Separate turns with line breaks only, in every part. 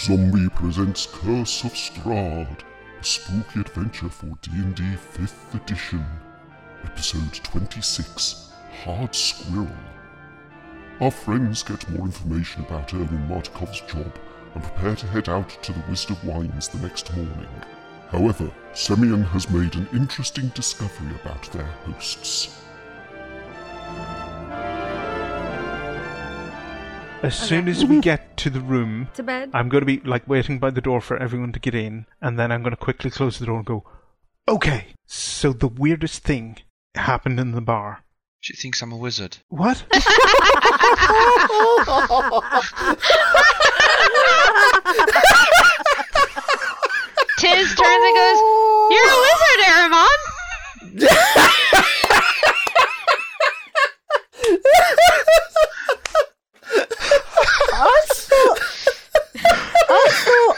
Zombie presents Curse of Strahd, a spooky adventure for D&D 5th edition, episode 26, Hard Squirrel. Our friends get more information about Erwin Martikov's job and prepare to head out to the Wizard of Wines the next morning. However, Semyon has made an interesting discovery about their hosts.
As soon as we get to the room,
To bed?
I'm going to be like waiting by the door for everyone to get in, and then I'm going to quickly close the door and go, okay. So the weirdest thing happened in the bar.
She thinks I'm a wizard.
What?
Tiz turns and goes, You're a wizard, Aramon!
I thought. I thought.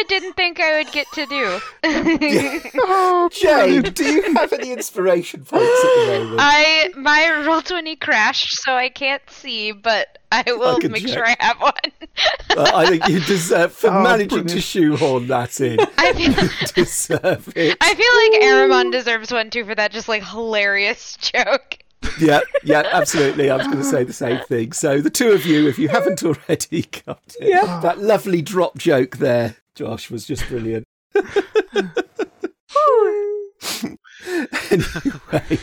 Hashtag I didn't think I would get to do.
oh,
Jade, do you have any inspiration points at the moment?
I my roll twenty crashed, so I can't see, but I will
can
make
check.
sure I have one.
Well, I think you deserve for
Oh,
managing to shoehorn that in.
I feel
You deserve it.
I feel like Aramon deserves one too for that just like hilarious joke.
Yeah, yeah, absolutely. I was going to say the same thing. So the two of you, if you haven't already got it, yeah. that lovely drop joke there, Josh, was just brilliant. anyway,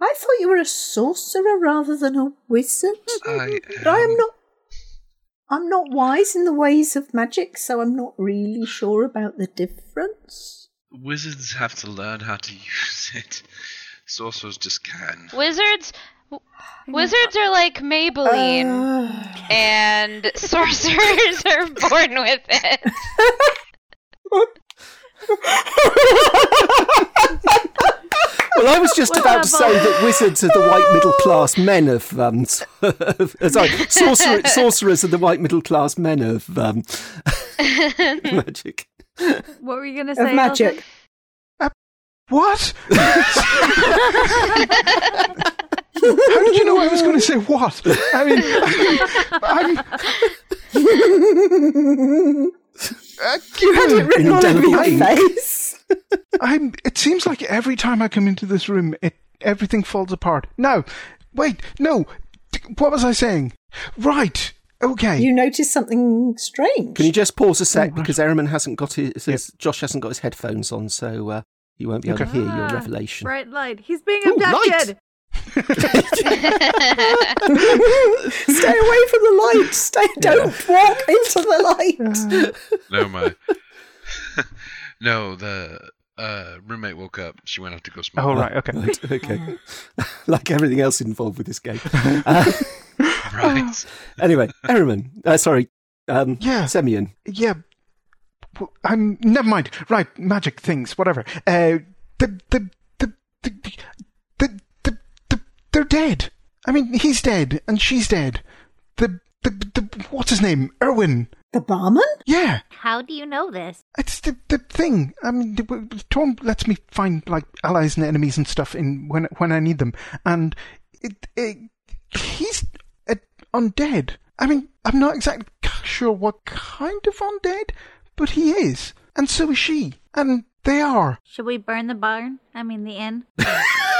I thought you were a sorcerer rather than a wizard.
I
But I am not. I'm not wise in the ways of magic, so I'm not really sure about the difference.
Wizards have to learn how to use it. Sorcerers just can.
Wizards w- Wizards are like Maybelline
Uh,
and sorcerers are born with it.
well, I was just about to say that wizards are the white middle class men of um, sorry, sorcerer, sorcerers are the white middle class men of um, magic.
What were you gonna say?
of magic.
What? How did you know I was going to say what? I mean, I'm. Uh,
You had it written all over your face.
I'm. It seems like every time I come into this room, it everything falls apart. No, wait, no. What was I saying? Right. Okay.
You noticed something strange.
Can you just pause a sec
Oh, right.
because Ehrman hasn't got his, his- Josh hasn't got his headphones on, so uh, he won't be able to
Okay.
hear your
Ah,
revelation.
Bright light. He's being
Ooh,
abducted.
Stay away from the light. Stay. Don't walk into the light.
No, my. no, the uh, roommate woke up. She went out to go smoke.
oh right. Okay.
Right, okay. like everything else involved with this game. Uh,
Right.
anyway, Ehrman, uh, sorry, um,
Yeah.
Semyon.
Yeah. w- I'm never mind. Right, magic things, whatever. Uh, the the the the the, the, the they're dead. I mean, he's dead and she's dead. The the the what's his name? Erwin.
The barman?
Yeah,
How do you know this?
it's the the thing. I mean, Tom lets me find like allies and enemies and stuff in when when I need them, and it, it he's uh, undead. I mean, I'm not exactly sure what kind of undead, but he is, and so is she, and they are.
Should we burn the barn? I mean the inn.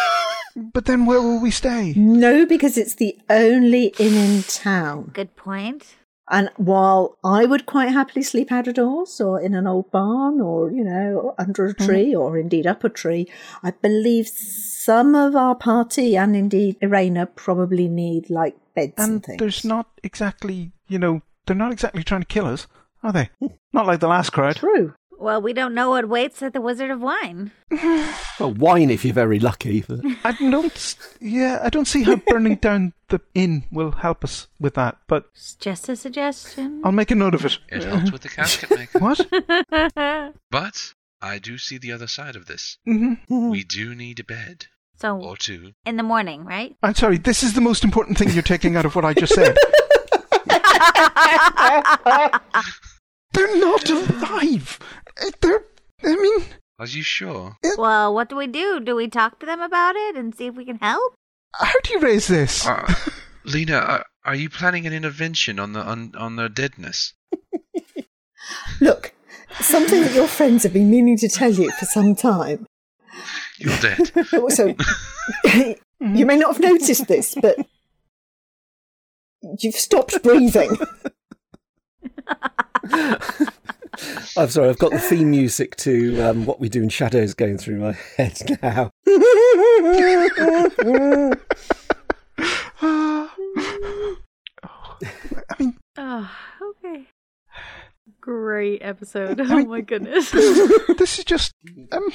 But then where will we stay?
No, because it's the only inn in town.
Good point.
And while I would quite happily sleep out of doors or in an old barn or, you know, under a hmm. tree or indeed up a tree, I believe some of our party and indeed Ireena probably need like beds and,
And
things.
there's not exactly, you know, they're not exactly trying to kill us, are they? not like the last crowd.
True.
Well, we don't know what waits at the Wizard of Wine.
Well, wine if you're very lucky. but-
I don't. Yeah, I don't see how burning down the inn will help us with that. But
It's just a suggestion.
I'll make a note of it.
It helps with the casket maker.
What?
But I do see the other side of this.
hmm
We do need a bed
so
or two.
in the morning, right?
I'm sorry. This is the most important thing you're taking out of what I just said. They're not alive. Uh, They're. I mean,
Are you sure?
Well, what do we do? Do we talk to them about it and see if we can help?
how do you raise this?
Uh, Lena, are, are you planning an intervention on the on, on the deadness?
Look, something that your friends have been meaning to tell you for some time.
You're dead.
Also, you may not have noticed this, but you've stopped breathing.
I'm sorry, I've got the theme music to um, What We Do in Shadows going through my head now.
I mean,
Oh, okay. Great episode.
I
Oh my goodness.
this is just um.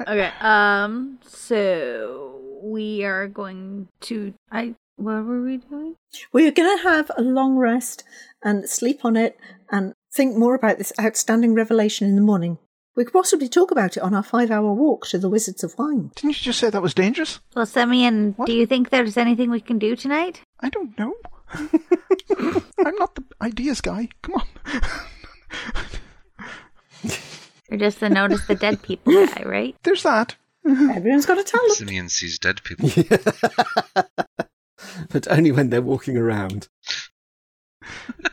Okay. Um. So we are going to. I. What were we doing?
We're going to have a long rest and sleep on it and think more about this outstanding revelation in the morning. We could possibly talk about it on our five hour walk to the Wizards of Wine.
Didn't you just say that was dangerous?
Well, Simeon,
What?
do you think there's anything we can do tonight?
I don't know. I'm not the ideas guy. Come on.
You're just the notice the dead people guy, right?
There's that.
Everyone's got a talent.
Simeon sees dead people.
but only when they're walking around.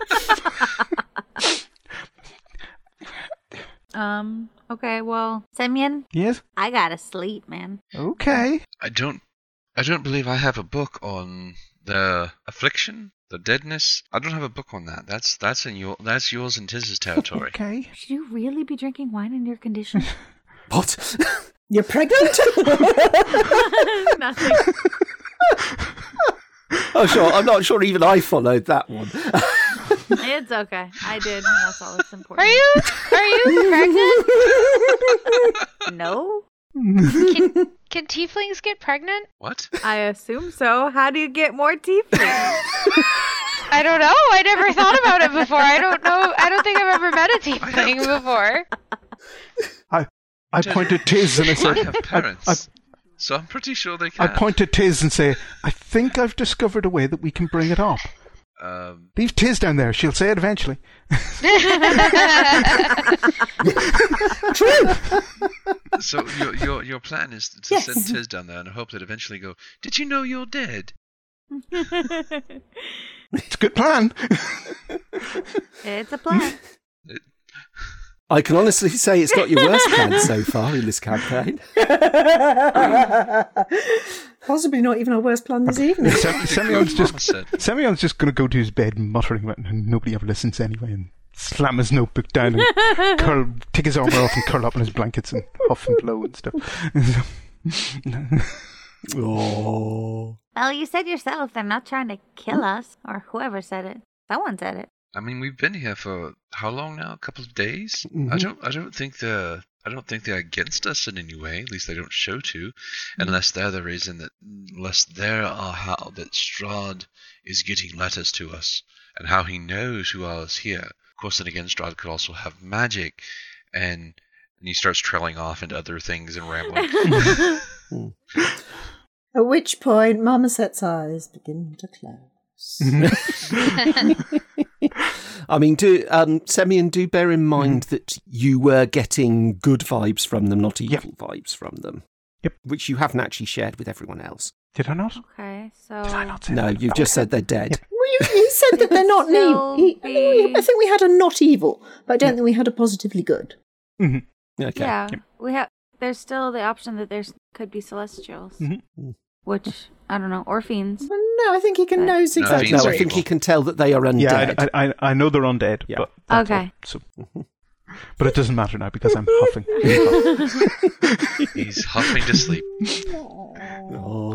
Um. Okay. Well, Simeon,
Yes.
I gotta sleep, man.
Okay.
I don't I don't believe I have a book on the affliction, the deadness. I don't have a book on that. That's that's in your that's yours and Tiz's territory.
Okay.
Should you really be drinking wine in your condition?
What?
You're pregnant?
Nothing.
oh, sure. I'm not sure even I followed that one.
It's okay. I did. and That's all that's important.
Are you are you pregnant?
No.
Can can tieflings get pregnant?
What?
I assume so. How do you get more tieflings?
I don't know. I never thought about it before. I don't know. I don't think I've ever met a tiefling before.
I I pointed Tiz and I
I
said,
have parents. So I'm pretty sure they can.
I
point
pointed Tiz and say, I think I've discovered a way that we can bring it up.
Um,
Leave Tiz down there. She'll say it eventually. True.
So your your your plan is to
Yes.
send Tiz down there and hope that eventually go. Did you know you're dead?
It's a good plan.
it's a plan.
I can honestly say it's not your worst plan so far in this campaign.
Possibly not even our worst plan this evening.
Sem- Semyon's just. Semyon's just going to go to his bed muttering, and nobody ever listens anyway, and slam his notebook down and curl, take his armor off and curl up in his blankets and huff and blow and stuff.
Oh.
Well, you said yourself they're not trying to kill us, or whoever said it. Someone said it.
I mean, we've been here for how long now? A couple of days. I
Mhm.
don't. I don't think they're. I don't think they're against us in any way. At least they don't show to, unless they're the reason that, unless there are how that Strahd is getting letters to us, and how he knows who all is here. Of course, then again, Strahd could also have magic, and and he starts trailing off into other things and rambling.
At which point, Marmoset's eyes begin to close.
I mean, do um, Semyon, do bear in mind that you were getting good vibes from them, not evil vibes from them.
Yep.
Which you haven't actually shared with everyone else.
Did I not?
Okay, so
Did I not
No,
that?
you've just said they're dead.
Well, you, he said that they're not
Still
evil. He, I, think we, I think we had a not evil, but I don't think we had a positively good.
Mhm.
Okay.
yeah, we have. There's still the option that there could be celestials,
Mhm.
which I don't know, or fiends.
Well, no, I think he can
Uh,
know
Uh,
exactly.
no, I think he can tell that they are undead.
Yeah, I, I, I know they're undead.
Yeah.
But
Okay.
all. So, but it doesn't matter now because I'm huffing.
He's huffing to sleep.
Oh.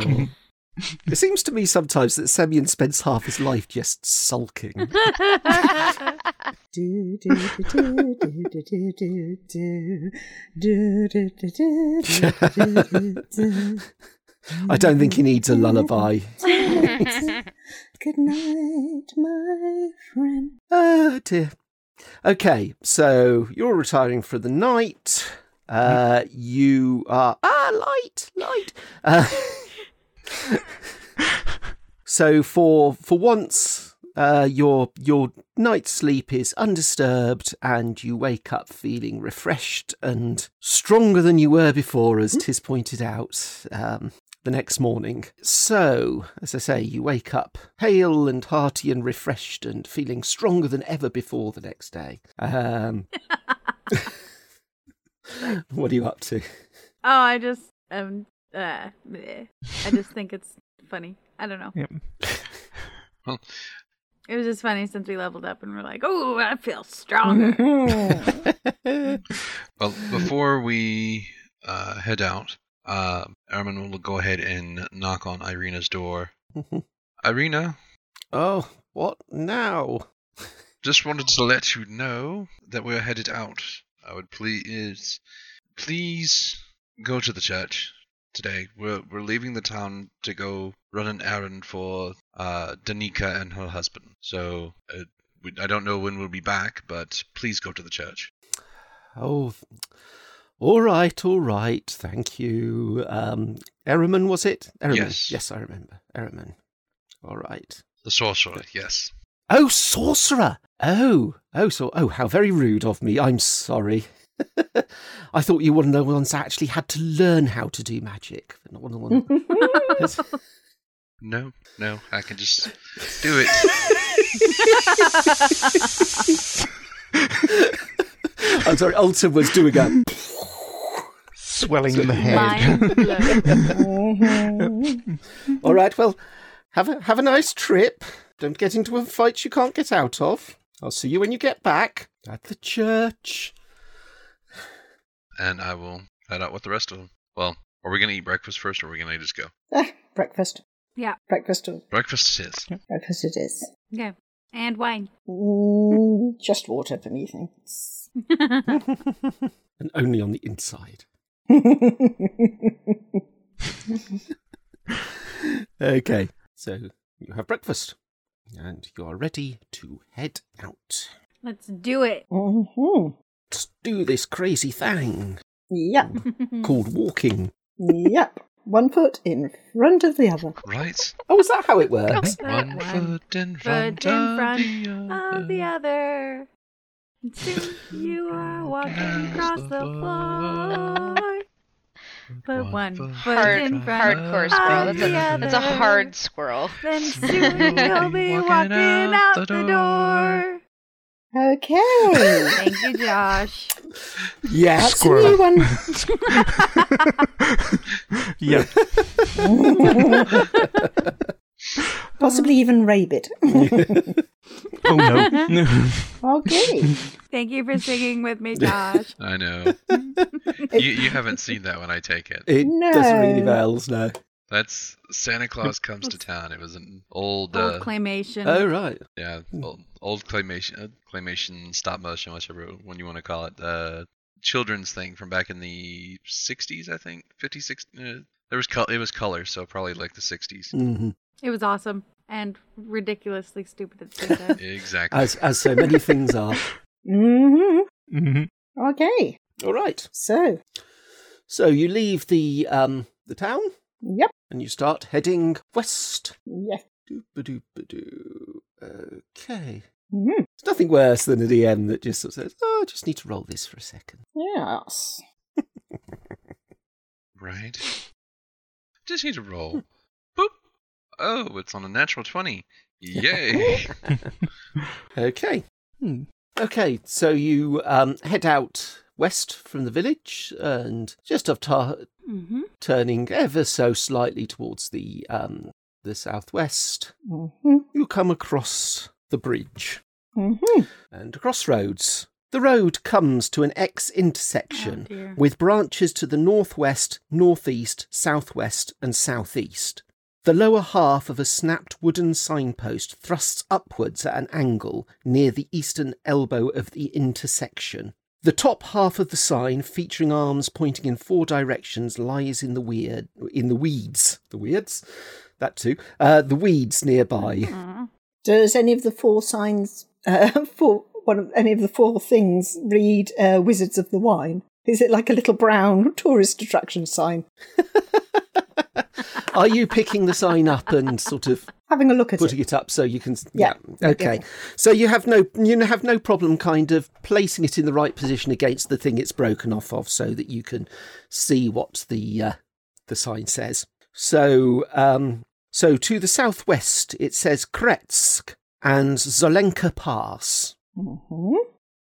it seems to me sometimes that Semyon spends half his life just sulking. I don't think he needs a lullaby.
Good night, my friend.
Oh dear. Okay, so you're retiring for the night. Uh, you are ah light, light. Uh, so for for once, uh, your your night sleep is undisturbed, and you wake up feeling refreshed and stronger than you were before, as hmm? Tiz pointed out. Um, the next morning. So, as I say, you wake up hale and hearty and refreshed and feeling stronger than ever before the next day. Um, what are you up to?
Oh, I just um uh bleh. I just think it's funny. I don't know.
Yep.
Well, it was just funny since we leveled up and we're like, oh, I feel stronger.
Well, before we uh, head out, uh, Ermin will go ahead and knock on Ireena's door. Ireena,
oh, what now?
just wanted to let you know that we're headed out. I would please, please go to the church today. We're we're leaving the town to go run an errand for uh, Danica and her husband. So uh, we, I don't know when we'll be back, but please go to the church.
Oh, all right, all right. Thank you. Um, Ehrman, was it? Ehrman.
Yes.
Yes, I remember. Ehrman. All right.
The sorcerer, yes.
Oh, sorcerer. Oh, oh, so, oh, how very rude of me. I'm sorry. I thought you were one of the ones that actually had to learn how to do magic. but Not one of the ones.
No, no, I can just do it.
I'm sorry. Alton was doing a.
Swelling in the head.
All right. Well, have a have a nice trip. Don't get into a fight you can't get out of. I'll see you when you get back at the church.
and I will head out with the rest of them. Well, are we going to eat breakfast first or are we going to just go?
Ah, breakfast.
Yeah.
Breakfast.
Breakfast it is.
Breakfast it is.
Yeah. And wine.
Mm, just water for me, thanks.
and only on the inside. Okay, so you have breakfast, and you are ready to head out.
Let's do it.
hmm
Let's do this crazy thing
Yep.
called walking.
yep. One foot in front of the other.
Right?
Oh, is that how it works?
One foot in
Foot
front,
in
of,
front
the
of the other. And soon you are walking across the floor. Put one foot
Hard,
in front
hardcore
of
squirrel. That's
the
a, that's a hard squirrel.
Then soon you'll be walking out the door.
Okay.
Thank you, Josh.
Yes.
That's a new one.
yeah.
Possibly even rabbit.
Oh no.
okay.
Thank you for singing with me, Josh.
I know. you, you haven't seen that one, I take it.
It
No.
doesn't ring any bells, no.
That's Santa Claus Comes to Town. It was an old,
Old
uh,
claymation.
Oh, right.
yeah, old, old claymation, uh, claymation, stop motion, whichever one you want to call it. Uh, children's thing from back in the 60s, I think, '56. Uh, there was col- it was color, so probably like the 60s.
hmm
It was awesome and ridiculously stupid at the same time.
Exactly.
As, as so many things are.
Mm-hmm.
hmm
Okay.
All right.
So,
So you leave the um the town
yep.
and you start heading west.
Yes.
Doo-ba-doo-ba-doo. Okay.
hmm
There's nothing worse than a DM that just sort of says, "Oh, I just need to roll this for a second.
Yes.
Right. Just need to roll. Boop. Oh, it's on a natural 20. Yay.
Okay.
Hmm.
Okay, so you um, head out west from the village and just after
hmm
turning ever so slightly towards the um, the southwest,
hmm
you come across the bridge
hmm
and crossroads. The road comes to an X intersection
Oh,
with branches to the northwest, northeast, southwest, and southeast. The lower half of a snapped wooden signpost thrusts upwards at an angle near the eastern elbow of the intersection. The top half of the sign, featuring arms pointing in four directions, lies in the weird in the weeds. The weirds, that too. Uh, the weeds nearby.
Aw.
Does any of the four signs, uh, for one of any of the four things, read uh, "Wizards of the Wine"? Is it like a little brown tourist attraction sign?
Are you picking the sign up and sort of
Having a look at
putting
it.
it up so you can?
Yeah.
Okay.
Yeah.
So you have no you have no problem kind of placing it in the right position against the thing it's broken off of, so that you can see what the uh, the sign says. So, um, so to the southwest, it says Krezk and Tsolenka Pass.
Mm-hmm.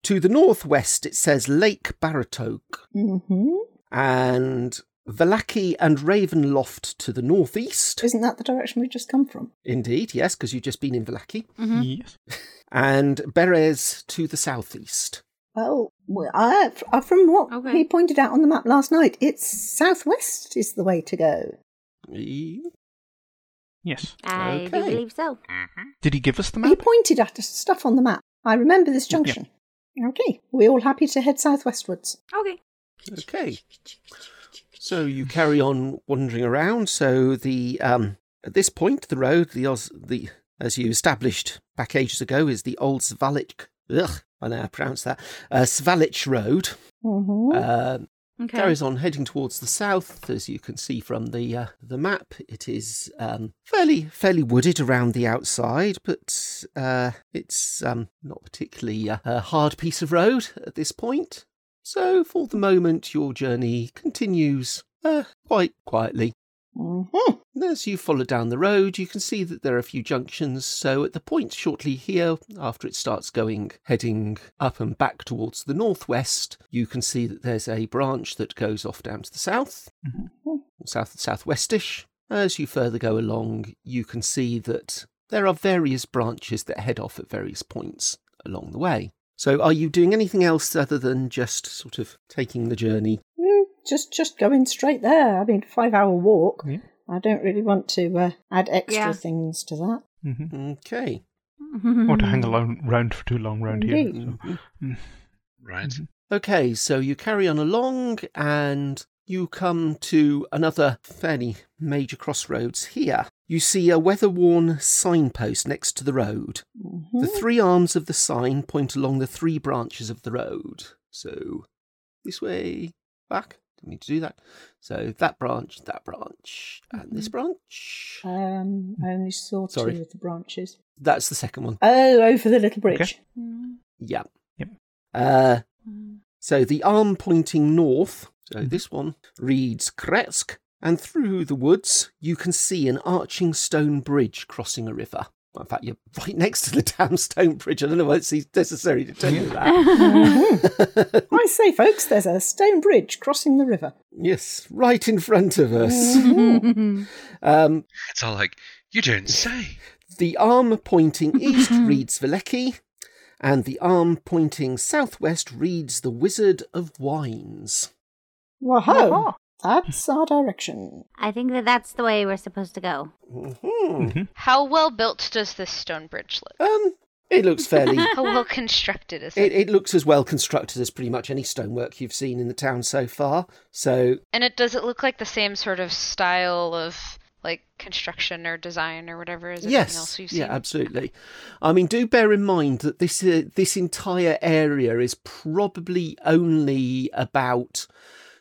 To the northwest, it says Lake Baratok
Mm-hmm.
and Vallaki and Ravenloft to the northeast.
Isn't that the direction we've just come from?
Indeed, yes, because you've just been in Vallaki.
Yes.
And Berez to the southeast.
Well, well, I, uh, from what
Okay.
he pointed out on the map last night, it's southwest is the way to go.
Yes.
I do
Okay.
believe so.
Did he give us the map?
He pointed at us stuff on the map. I remember this junction. Okay, we're all happy to head southwestwards.
Okay.
Okay. So you carry on wandering around. So the um, at this point, the road, the Os- the as you established back ages ago, is the old Svalich. Ugh, I know how to pronounce that. Uh, Svalich Road.
Mm-hmm.
Uh,
Okay.
carries on heading towards the south, as you can see from the uh, the map. It is um, fairly fairly wooded around the outside, but uh, it's um, not particularly uh, a hard piece of road at this point. So, for the moment, your journey continues uh, quite quietly.
Mm-hmm.
As you follow down the road, you can see that there are a few junctions. So, at the point shortly here, after it starts going, heading up and back towards the northwest, you can see that there's a branch that goes off down to the south, south southwestish. As you further go along, you can see that there are various branches that head off at various points along the way. So, are you doing anything else other than just sort of taking the journey?
Mm, just just going straight there. I mean, five hour walk.
Yeah.
I don't really want to uh, add extra
Yeah.
things to that.
hmm
Okay.
Or to hang alone round for too long round here.
Indeed.
So.
Right.
Mhm.
Okay, so you carry on along and you come to another fairly major crossroads here. You see a weather worn signpost next to the road.
Mhm.
The three arms of the sign point along the three branches of the road. So this way, back. Didn't mean to do that. So that branch, that branch, and this branch.
Um, I only saw
Sorry.
two of the branches.
That's the second one.
Oh, over the little bridge.
Yeah.
Yep.
Uh, So the arm pointing north, so
Mhm.
this one, reads Krezk, and through the woods you can see an arching stone bridge crossing a river. Well, in fact, you're right next to the damn stone bridge. I don't know why it's necessary to tell you that.
I say, folks, there's a stone bridge crossing the river.
yes, right in front of us.
Mm-hmm.
Um,
It's all like, you don't say.
the arm pointing east reads Vallaki, and the arm pointing southwest reads the Wizard of Wines.
Whoa, that's our direction.
I think that that's the way we're supposed to go.
Mhm.
How well built does this stone bridge look?
Um, it looks fairly
How well constructed is
It,
it?
it looks as well constructed as pretty much any stonework you've seen in the town so far. So,
And it does it look like the same sort of style of like construction or design or whatever as everything else
yes,
we've seen?
yeah, absolutely. I mean, do bear in mind that this uh, this entire area is probably only about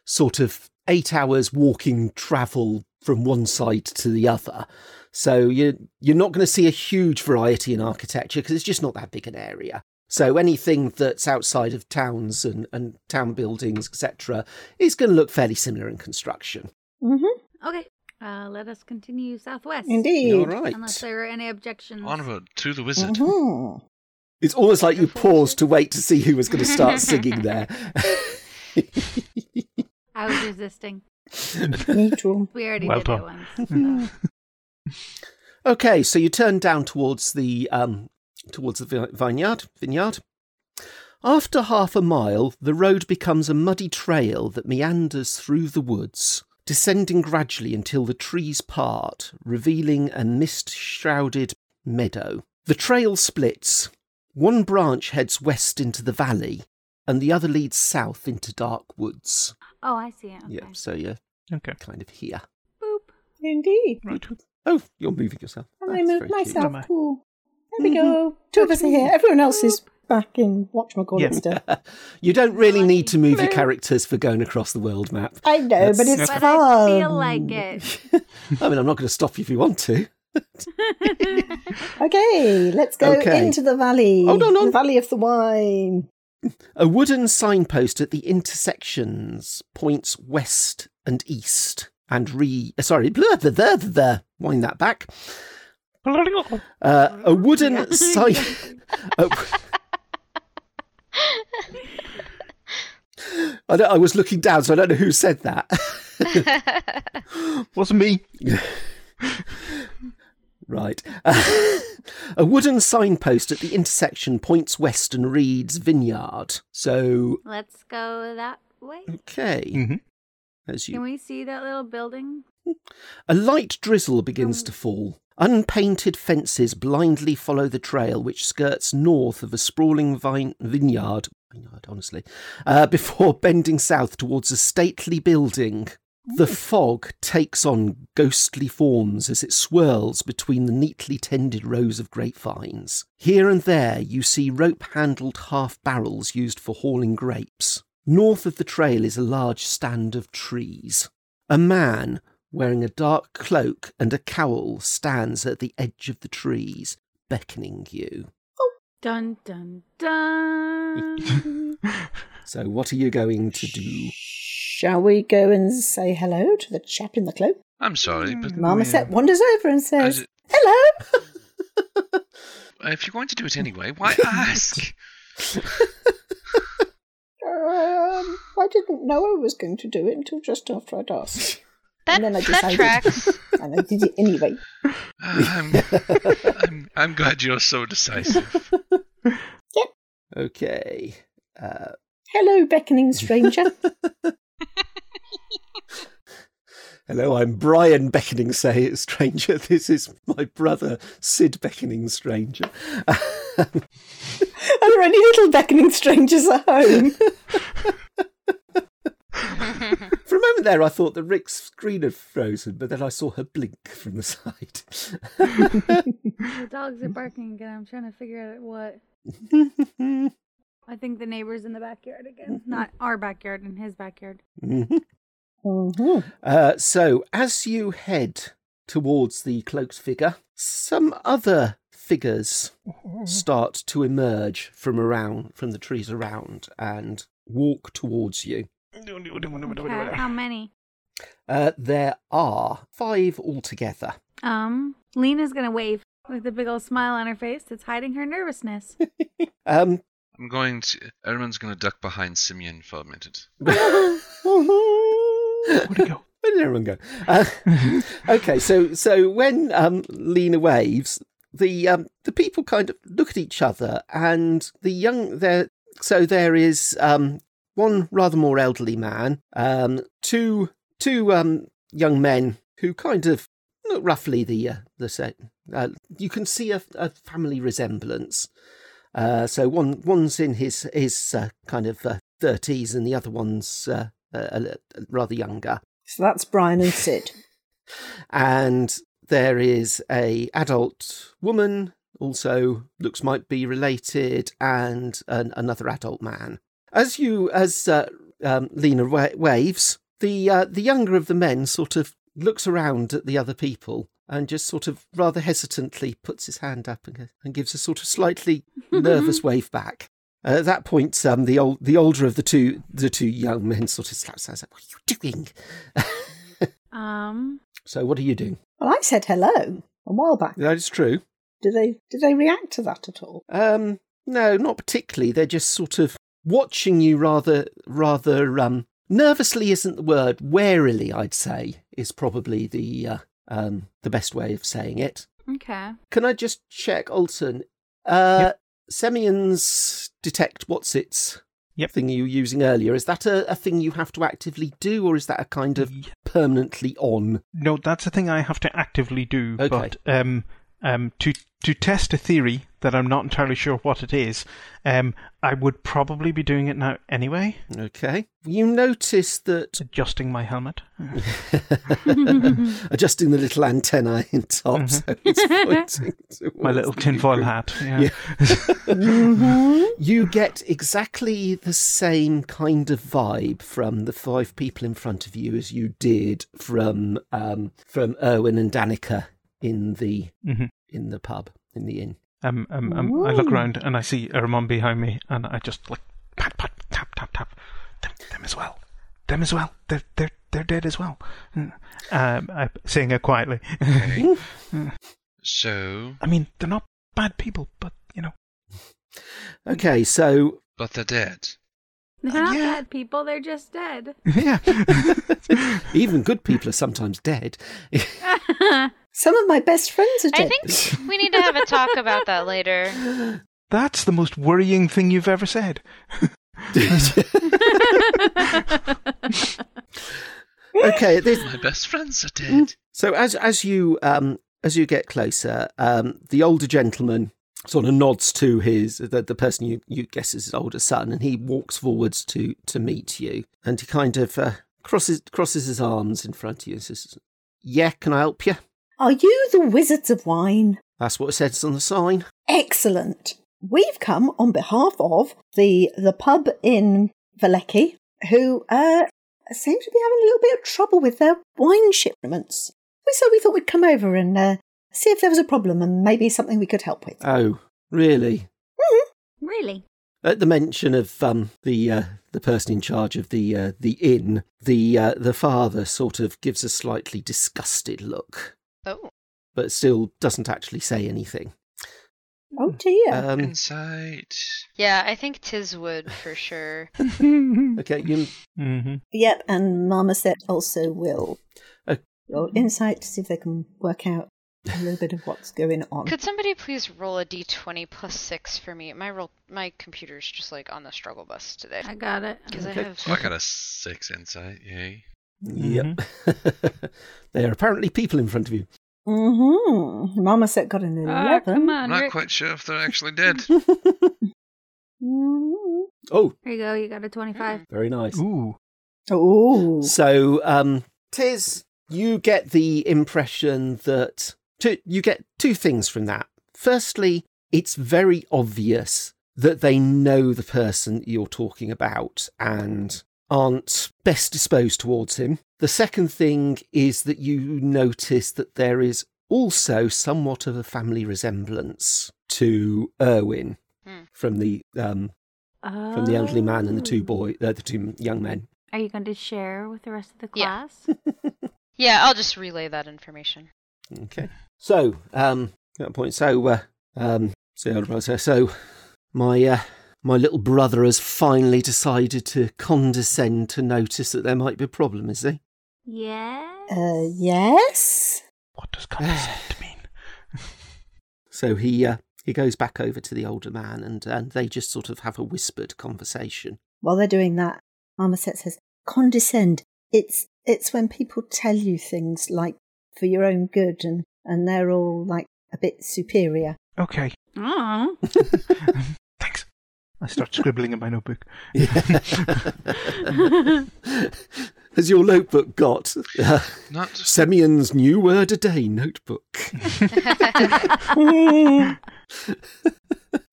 sort of eight hours walking travel from one side to the other. So you you're not going to see a huge variety in architecture because it's just not that big an area. So anything that's outside of towns and, and town buildings, etc., is going to look fairly similar in construction.
Mm-hmm.
Okay. Uh, let us continue southwest.
Indeed.
All right.
Unless there are any objections.
Onward to the wizard.
Mhm.
It's almost like you paused to wait to see who was going to start singing there.
I was resisting.
Me too.
We already
Well
did
done.
it once. so.
okay, so you turn down towards the um, towards the vineyard. Vineyard. After half a mile, the road becomes a muddy trail that meanders through the woods, descending gradually until the trees part, revealing a mist-shrouded meadow. The trail splits. One branch heads west into the valley, and the other leads south into dark woods.
Oh, I see it. Okay.
Yep, so you're
Okay.
kind of here.
Boop.
Indeed.
Right.
Oh, you're moving yourself.
And I
That's
moved
very cute.
myself. Cool. There we mm-hmm. go. Two of us are here. Everyone else is back in whatchamacallit
Yeah.
still.
You don't really need to move your characters for going across the world map.
I know, but it's
But
fun.
I feel like it.
I mean, I'm not going to stop you if you want to.
Okay, let's go
Okay.
into the valley.
Hold on, hold
The valley of the wine.
A wooden signpost at the intersections points west and east, and re. uh, Sorry, blah, blah, blah, blah, blah. wind that back. Uh, a wooden sign. a- I, don't, I was looking down, so I don't know who said that.
Wasn't me.
Right. A wooden signpost at the intersection points west and reads Vineyard. So,
Let's go that way.
okay.
Mhm.
As you
Can we see that little building?
A light drizzle begins to fall. Unpainted fences blindly follow the trail which skirts north of a sprawling vine- vineyard, vineyard honestly, uh, before bending south towards a stately building. The fog takes on ghostly forms as it swirls between the neatly tended rows of grapevines. Here and there you see rope handled half barrels used for hauling grapes. North of the trail is a large stand of trees. A man, wearing a dark cloak and a cowl, stands at the edge of the trees, beckoning you.
Dun dun dun.
So, what are you going to do?
Shall we go and say hello to the chap in the cloak?
I'm sorry, but
Marmoset wanders over and says,
it-
Hello!
if you're going to do it anyway, why ask?
Um, I didn't know I was going to do it until just after I'd asked.
That,
And then I
that
decided.
tracks.
And I did it anyway.
I'm, I'm, I'm glad you're so decisive. Yep.
Okay. Uh,
Hello, beckoning stranger.
Hello, I'm Brian Beckoning Say Stranger. This is my brother, Sid Beckoning Stranger.
Are there any little beckoning strangers at home?
For a moment there, I thought that Rick's screen had frozen, but then I saw her blink from the side.
the dogs are barking again. I'm trying to figure out what. I think the neighbor's in the backyard again. Not our backyard, in his backyard.
Mhm.
hmm
Uh, so, as you head towards the cloaked figure, some other figures start to emerge from around from the trees around and walk towards you.
Okay, How many?
Uh, there are five altogether.
Um, Lena's gonna wave with a big old smile on her face that's hiding her nervousness.
Um,
I'm going to. Everyone's going to duck behind Simeon for a minute.
Where'd he go?
Where did everyone go? Uh, okay, so so when um, Lena waves, the um, the people kind of look at each other, and the young there. So there is um, one rather more elderly man, um, two two um, young men who kind of look roughly the uh, the same. Uh, you can see a, a family resemblance. Uh, so one one's in his his uh, kind of thirties, and the other one's uh, uh, rather younger.
So that's Brian and Sid.
and there is a adult woman also looks might be related and an, another adult man. As you as uh, um, lena wa- waves the uh, the younger of the men sort of looks around at the other people and just sort of rather hesitantly puts his hand up and, and gives a sort of slightly nervous wave back Uh, at that point, um, the old, the older of the two, the two young men, sort of slaps hands. What are you doing?
Um,
so, what are you doing?
Well, I said hello a while back.
That is true.
Did they did they react to that at all?
Um, no, not particularly. They're just sort of watching you rather, rather um, nervously. Isn't the word? Warily, I'd say, is probably the uh, um the best way of saying it.
okay.
Can I just check, Alton? Uh, Semion's detect what's its
Yep.
thing you were using earlier. Is that a, a thing you have to actively do, or is that a kind of
Ye-
permanently on?
No, that's a thing I have to actively do.
Okay.
But um, um, to to test a theory that I'm not entirely sure what it is, um, I would probably be doing it now anyway.
Okay. You notice that
Adjusting my helmet.
adjusting the little antennae in top, so it's pointing
My little tinfoil
group.
hat. Yeah.
Yeah.
Mm-hmm.
You get exactly the same kind of vibe from the five people in front of you as you did from um, from Erwin and Danica in the
Mhm.
In the pub in the inn.
Um, um, um, I look around and I see Ermon behind me, and I just like pat, pat, tap, tap, tap. Them, them as well. Them as well. They're they're they're dead as well. Um, I'm saying it quietly.
Okay. so,
I mean, they're not bad people, but you know.
Okay, so
but they're dead.
They're not
yeah.
bad people, they're just dead.
yeah.
even good people are sometimes dead.
Some of my best friends are dead.
I
dead.
think we need to have a talk about that later.
That's the most worrying thing you've ever said.
okay, this,
My best friends are dead.
so as as you um as you get closer, um the older gentleman sort of nods to his the, the person you, you guess is his older son, and he walks forwards to to meet you, and he kind of uh, crosses crosses his arms in front of you and says, "Yeah, can I help you?"
Are you the Wizards of Wine?
That's what it says on the sign.
Excellent. We've come on behalf of the the pub in Vallaki, who uh, seem to be having a little bit of trouble with their wine shipments. We so we thought we'd come over and uh, see if there was a problem and maybe something we could help with.
Oh, really?
really?
At the mention of um, the uh, the person in charge of the uh, the inn, the uh, the father sort of gives a slightly disgusted look,
Oh.
but still doesn't actually say anything.
Oh dear.
Um,
Insight.
Yeah, I think Tiz would for sure.
okay, you,
hmm
Yep, and Marmoset also will
Uh,
roll insight to see if they can work out a little bit of what's going on.
Could somebody please roll a d20 plus six for me? My roll, my computer's just like on the struggle bus today.
I got it.
Because
Okay.
I have.
So I got a six insight. Yay.
Yep. there are apparently people in front of you.
Mm-hmm. Marmoset got an
Ah,
eleven.
come
I'm
on,
not
Rick.
quite sure if they're actually dead.
Mhm.
Oh,
There you go. You got a 25.
very nice.
Ooh.
Oh.
So, um, Tiz, you get the impression that two, you get two things from that. Firstly, it's very obvious that they know the person you're talking about and aren't best disposed towards him. The second thing is that you notice that there is also somewhat of a family resemblance to Erwin
Hmm.
from the um, from the elderly man and the two boy, uh, the two young men.
Are you going to share with the rest of the class?
Yeah, yeah I'll just relay that information.
Okay. So, um, at that point, so, uh, um, so, the older brother says, so, my, uh, my little brother has finally decided to condescend to notice that there might be a problem, is he?
yes.
Uh, yes.
What does condescend mean?
So he, uh, he goes back over to the older man and, and they just sort of have a whispered conversation.
While they're doing that, Marmoset says, "Condescend. It's it's when people tell you things like for your own good, and and they're all like a bit superior."
Okay.
Oh.
Thanks. I start scribbling in my notebook.
Has your notebook got uh,
Not.
Semyon's new word a day notebook?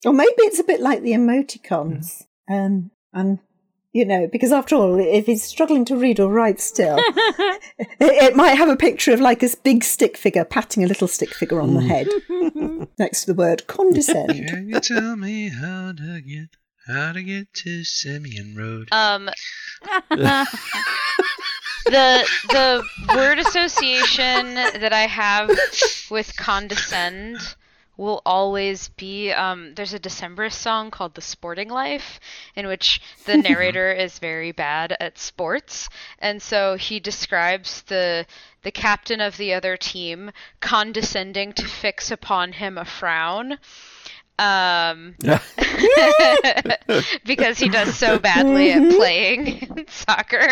or maybe it's a bit like the emoticons. Um, and you know, because after all, if he's struggling to read or write still, it, it might have a picture of like this big stick figure patting a little stick figure on the head next to the word condescend.
Can you tell me how to get how to get to Simeon Road?
Um, the the word association that I have with condescend will always be um there's a Decemberist song called The Sporting Life in which the narrator is very bad at sports. And so he describes the the captain of the other team condescending to fix upon him a frown um because he does so badly at mm-hmm. playing soccer.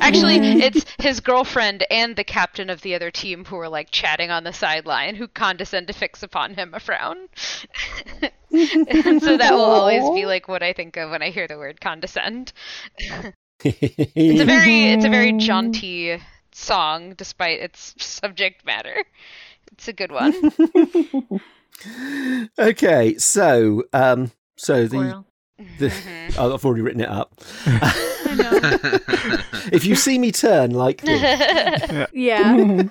Actually, mm-hmm. it's his girlfriend and the captain of the other team who are like chatting on the sideline who condescend to fix upon him a frown. and so that will always be like what I think of when I hear the word condescend. It's a very it's a very mm-hmm. jaunty song despite its subject matter. It's a good one.
Okay, so, um, so the,
Squirrel.
the oh, I've already written it up. If you see me turn like this,
Yeah.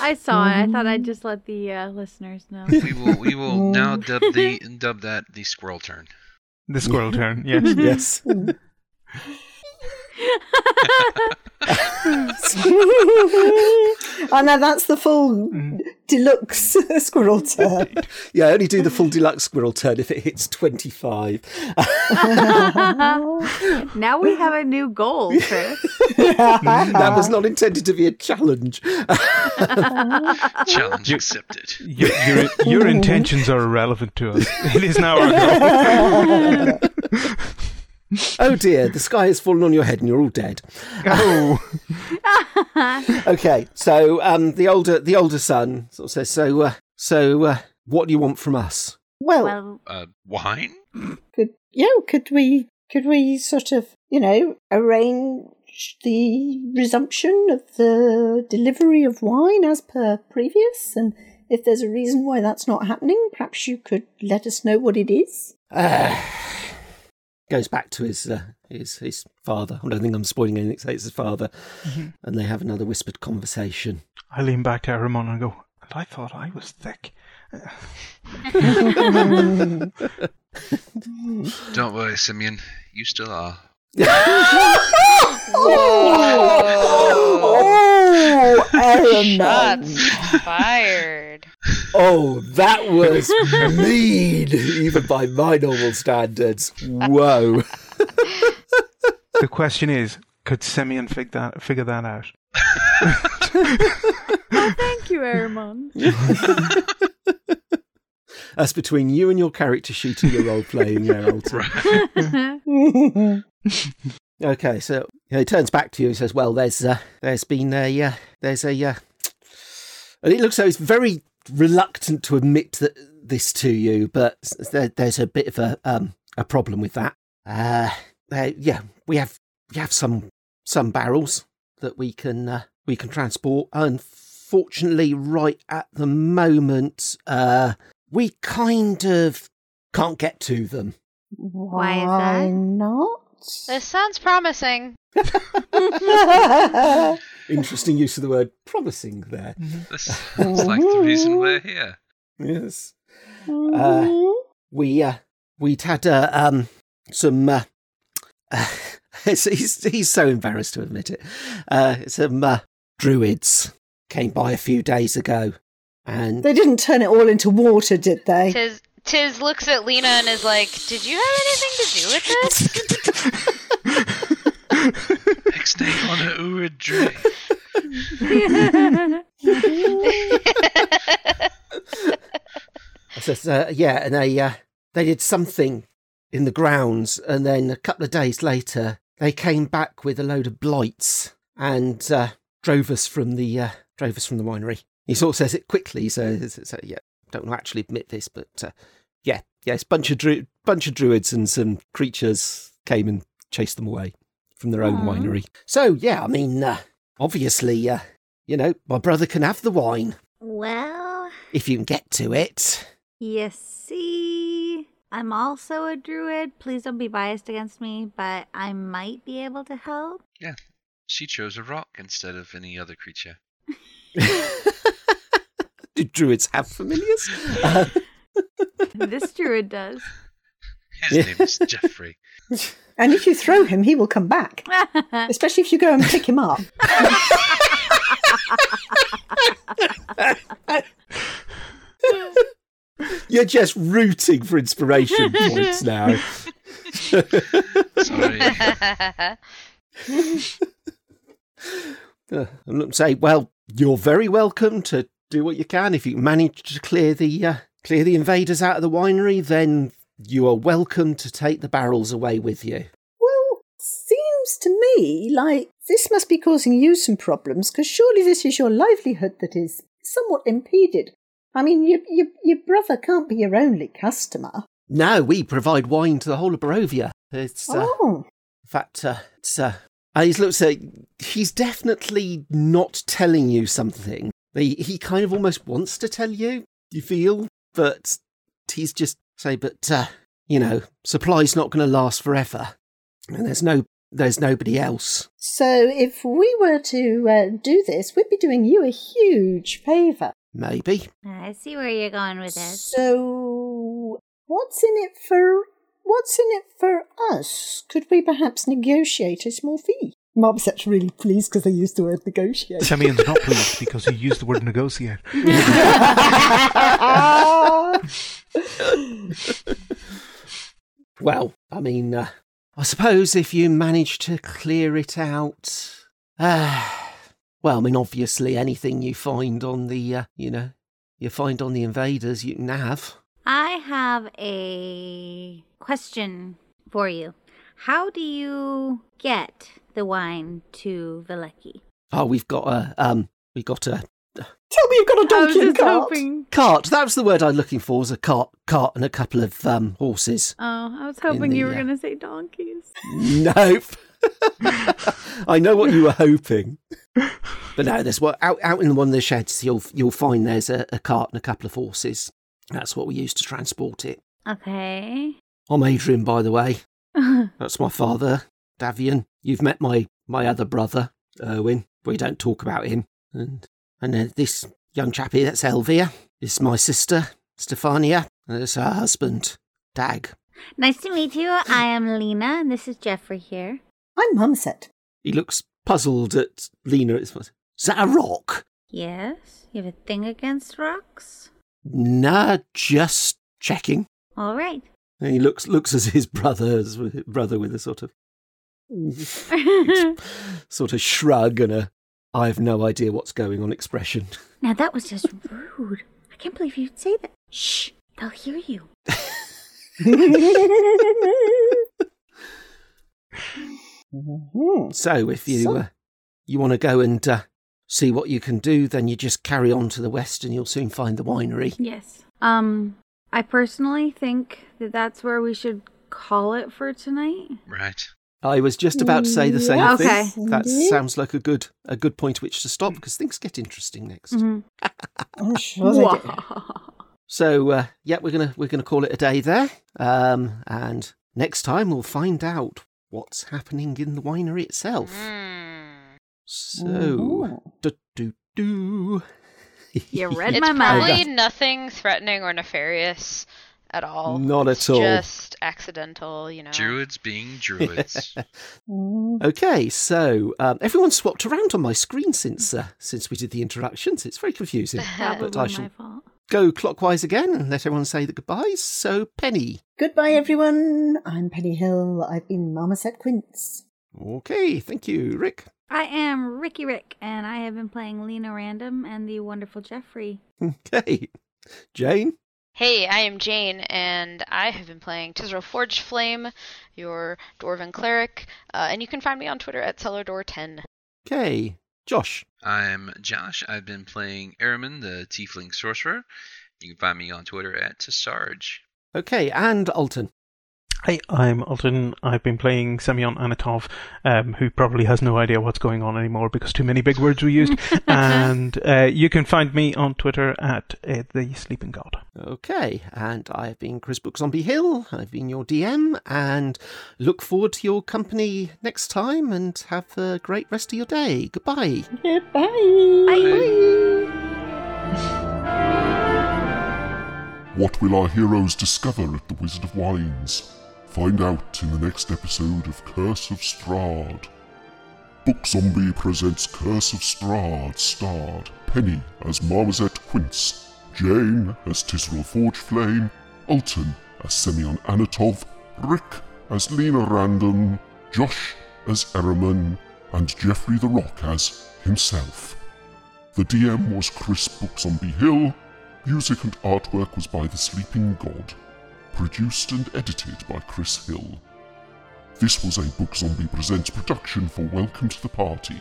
I saw it. I thought I'd just let the uh, listeners know.
we will we will now dub the dub that the squirrel turn.
The squirrel turn, yes.
yes.
oh no, that's the full mm-hmm. deluxe squirrel turn.
Yeah, I only do the full deluxe squirrel turn if it hits 25.
now we have a new goal, Chris.
Mm, that was not intended to be a challenge.
Challenge accepted.
Your, your, your intentions are irrelevant to us. It is now our goal.
Oh dear, the sky has fallen on your head and you're all dead.
Oh,
Okay, so um, the older the older son sort of says, "So, uh, so, uh, what do you want from us?"
Well,
well,
Uh, wine?
could yeah, could we could we sort of you know arrange the resumption of the delivery of wine as per previous, and if there's a reason why that's not happening, perhaps you could let us know what it is.
Uh, goes back to his uh, his his father. I don't think I'm spoiling anything. Say it's his father, and they have another whispered conversation.
I lean back to Aramon and go, and I thought I was thick.
Don't worry, Simeon. You still are.
Oh, Aramon.
Shots fired.
Oh, that was mean, even by my normal standards. Whoa.
The question is, could Simeon fig that, figure that out?
Oh, thank you, Aramon.
That's between you and your character sheet and your role playing there, Alton. Okay, so he turns back to you and says, "Well, there's uh, there's been a uh, there's a uh, and it looks like it's very reluctant to admit that this to you, but there, there's a bit of a um a problem with that. Uh, uh, yeah, we have we have some some barrels that we can uh, we can transport. Unfortunately, right at the moment, uh, we kind of can't get to them.
Why is that?
not?
This sounds promising.
Interesting use of the word promising there.
This sounds like the reason we're here.
Yes. Uh, we uh, we'd had uh, um some. Uh, he's he's so embarrassed to admit it. Uh, some uh, druids came by a few days ago, and
They didn't turn it all into water, did they?
Tiz Tiz looks at Lena and is like, "Did you have anything to do with this?"
Next day on a Uradre.
I says, uh, yeah, and they uh, they did something in the grounds, and then a couple of days later they came back with a load of blights and uh, drove us from the uh, drove us from the winery. He sort of says it quickly, so, so yeah, don't actually admit this, but uh, yeah, yes, bunch of dru- bunch of druids and some creatures came and chased them away from their own
Aw.
winery. So yeah, I mean, uh, obviously, uh, you know, my brother can have the wine
well,
if you can get to it.
you see, I'm also a druid. Please don't be biased against me, but I might be able to help.
Yeah, she chose a rock instead of any other creature.
Do druids have familiars? Uh,
this druid does.
His name is Jeffrey.
And if you throw him, he will come back. Especially if you go and pick him up.
you're just rooting for inspiration points now.
Sorry.
Uh, I'm not say, well, you're very welcome to do what you can. If you manage to clear the uh, clear the invaders out of the winery, then you are welcome to take the barrels away with you.
Well, seems to me like this must be causing you some problems because surely this is your livelihood that is somewhat impeded. I mean, your, your, your brother can't be your only customer.
No, we provide wine to the whole of Barovia. It's uh,
oh,
In fact, uh, it's, uh, uh, he's looks like he's definitely not telling you something. He, he kind of almost wants to tell you, you feel, but he's just say, but, uh, you know, supply's not going to last forever. And there's no, there's nobody else.
so if we were to uh, do this, we'd be doing you a huge favour.
Maybe.
I see where you're going with this.
So, what's in it for? What's in it for us? Could we perhaps negotiate a small fee? Marmoset's really pleased because they used the word negotiate.
Semyon's not pleased because he used the word negotiate.
Well, I mean, uh, I suppose if you manage to clear it out. Uh, well, I mean, obviously, anything you find on the, uh, you know, you find on the invaders, you can have.
I have a question for you. How do you get the wine to Vallaki?
Oh, we've got a, um, we got a
Tell me you've got a
was
donkey and
just
cart.
hoping.
cart. That was the word I was looking for. Was a cart, cart, and a couple of um horses.
Oh, I was hoping
the,
you were
uh,
going to say donkeys.
Nope. I know what you were hoping, but no. There's what out out in one of the sheds. You'll you'll find there's a, a cart and a couple of horses. That's what we use to transport it.
Okay.
I'm Adrian, by the way. That's my father, Davian. You've met my my other brother, Urwin. We don't talk about him. And and then this young chap here, that's Elvir. This is my sister, Stefania. And there's her husband, Dag.
nice to meet you. I am Lena, and this is Jeffrey here.
I'm Marmoset.
He looks puzzled at Lena. Is that a rock?
Yes, you have a thing against rocks?
Nah, just checking.
All right.
And he looks looks at his brother's brother with a sort of sort of shrug and a I have no idea what's going on expression.
now that was just rude. I can't believe you'd say that. Shh, they'll hear you.
So if you
So-
uh, you want to go and uh, see what you can do, then you just carry on to the west, and you'll soon find the winery.
Yes. Um, I personally think that that's where we should call it for tonight.
Right.
I was just about to say the same
Yeah.
thing. That
Indeed.
sounds like a good a good point at which to stop because things get interesting next.
Mm-hmm.
I'm sure they do.
So uh, yeah, we're gonna we're gonna call it a day there. Um, and next time we'll find out what's happening in the winery itself.
Mm.
So do do do.
You read
It's
my mind.
probably nothing threatening or nefarious at all.
Not
It's
at all.
Just accidental, you know.
Druids being druids.
Okay, so um, everyone's swapped around on my screen since uh, since we did the introductions. It's very confusing. But I
my
shall
fault.
go clockwise again and let everyone say the goodbyes. So Penny.
Goodbye, everyone. I'm Penny Hill. I've been Marmoset Quince.
Okay, thank you, Rick.
I am Ricky Rick, and I have been playing Lena Random and the wonderful Jeffrey.
Okay, Jane.
Hey, I am Jane, and I have been playing Tisrel Forgeflame, your Dwarven cleric, uh, and you can find me on Twitter at Cellardor10.
Okay, Josh.
I'm Josh. I've been playing Ehrman, the Tiefling Sorcerer. You can find me on Twitter at Sarge.
Okay, and Alton.
Hi, I'm Alton. I've been playing Semyon Anatov, um, who probably has no idea what's going on anymore because too many big words were used. and uh, you can find me on Twitter at uh, the Sleeping God.
Okay, and I've been Chris Book Zombie Hill. I've been your DM, and look forward to your company next time. And have a great rest of your day. Goodbye.
Goodbye. Bye.
What will our heroes discover at the Wizard of Wines? Find out in the next episode of Curse of Strahd. Book Zombie presents Curse of Strahd, starred Penny as Marmoset Quince, Jane as Tisrel Forgeflame, Alton as Semyon Anatov, Rick as Lena Random, Josh as Eraman, and Jeffrey the Rock as himself. The DM was Chris Book Zombie Hill. Music and artwork was by The Sleeping God. Produced and edited by Chris Hill. This was a Book Zombie Presents production for Welcome to the Party.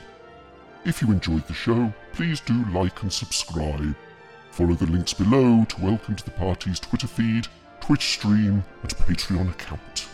If you enjoyed the show, please do like and subscribe. Follow the links below to Welcome to the Party's Twitter feed, Twitch stream, and Patreon account.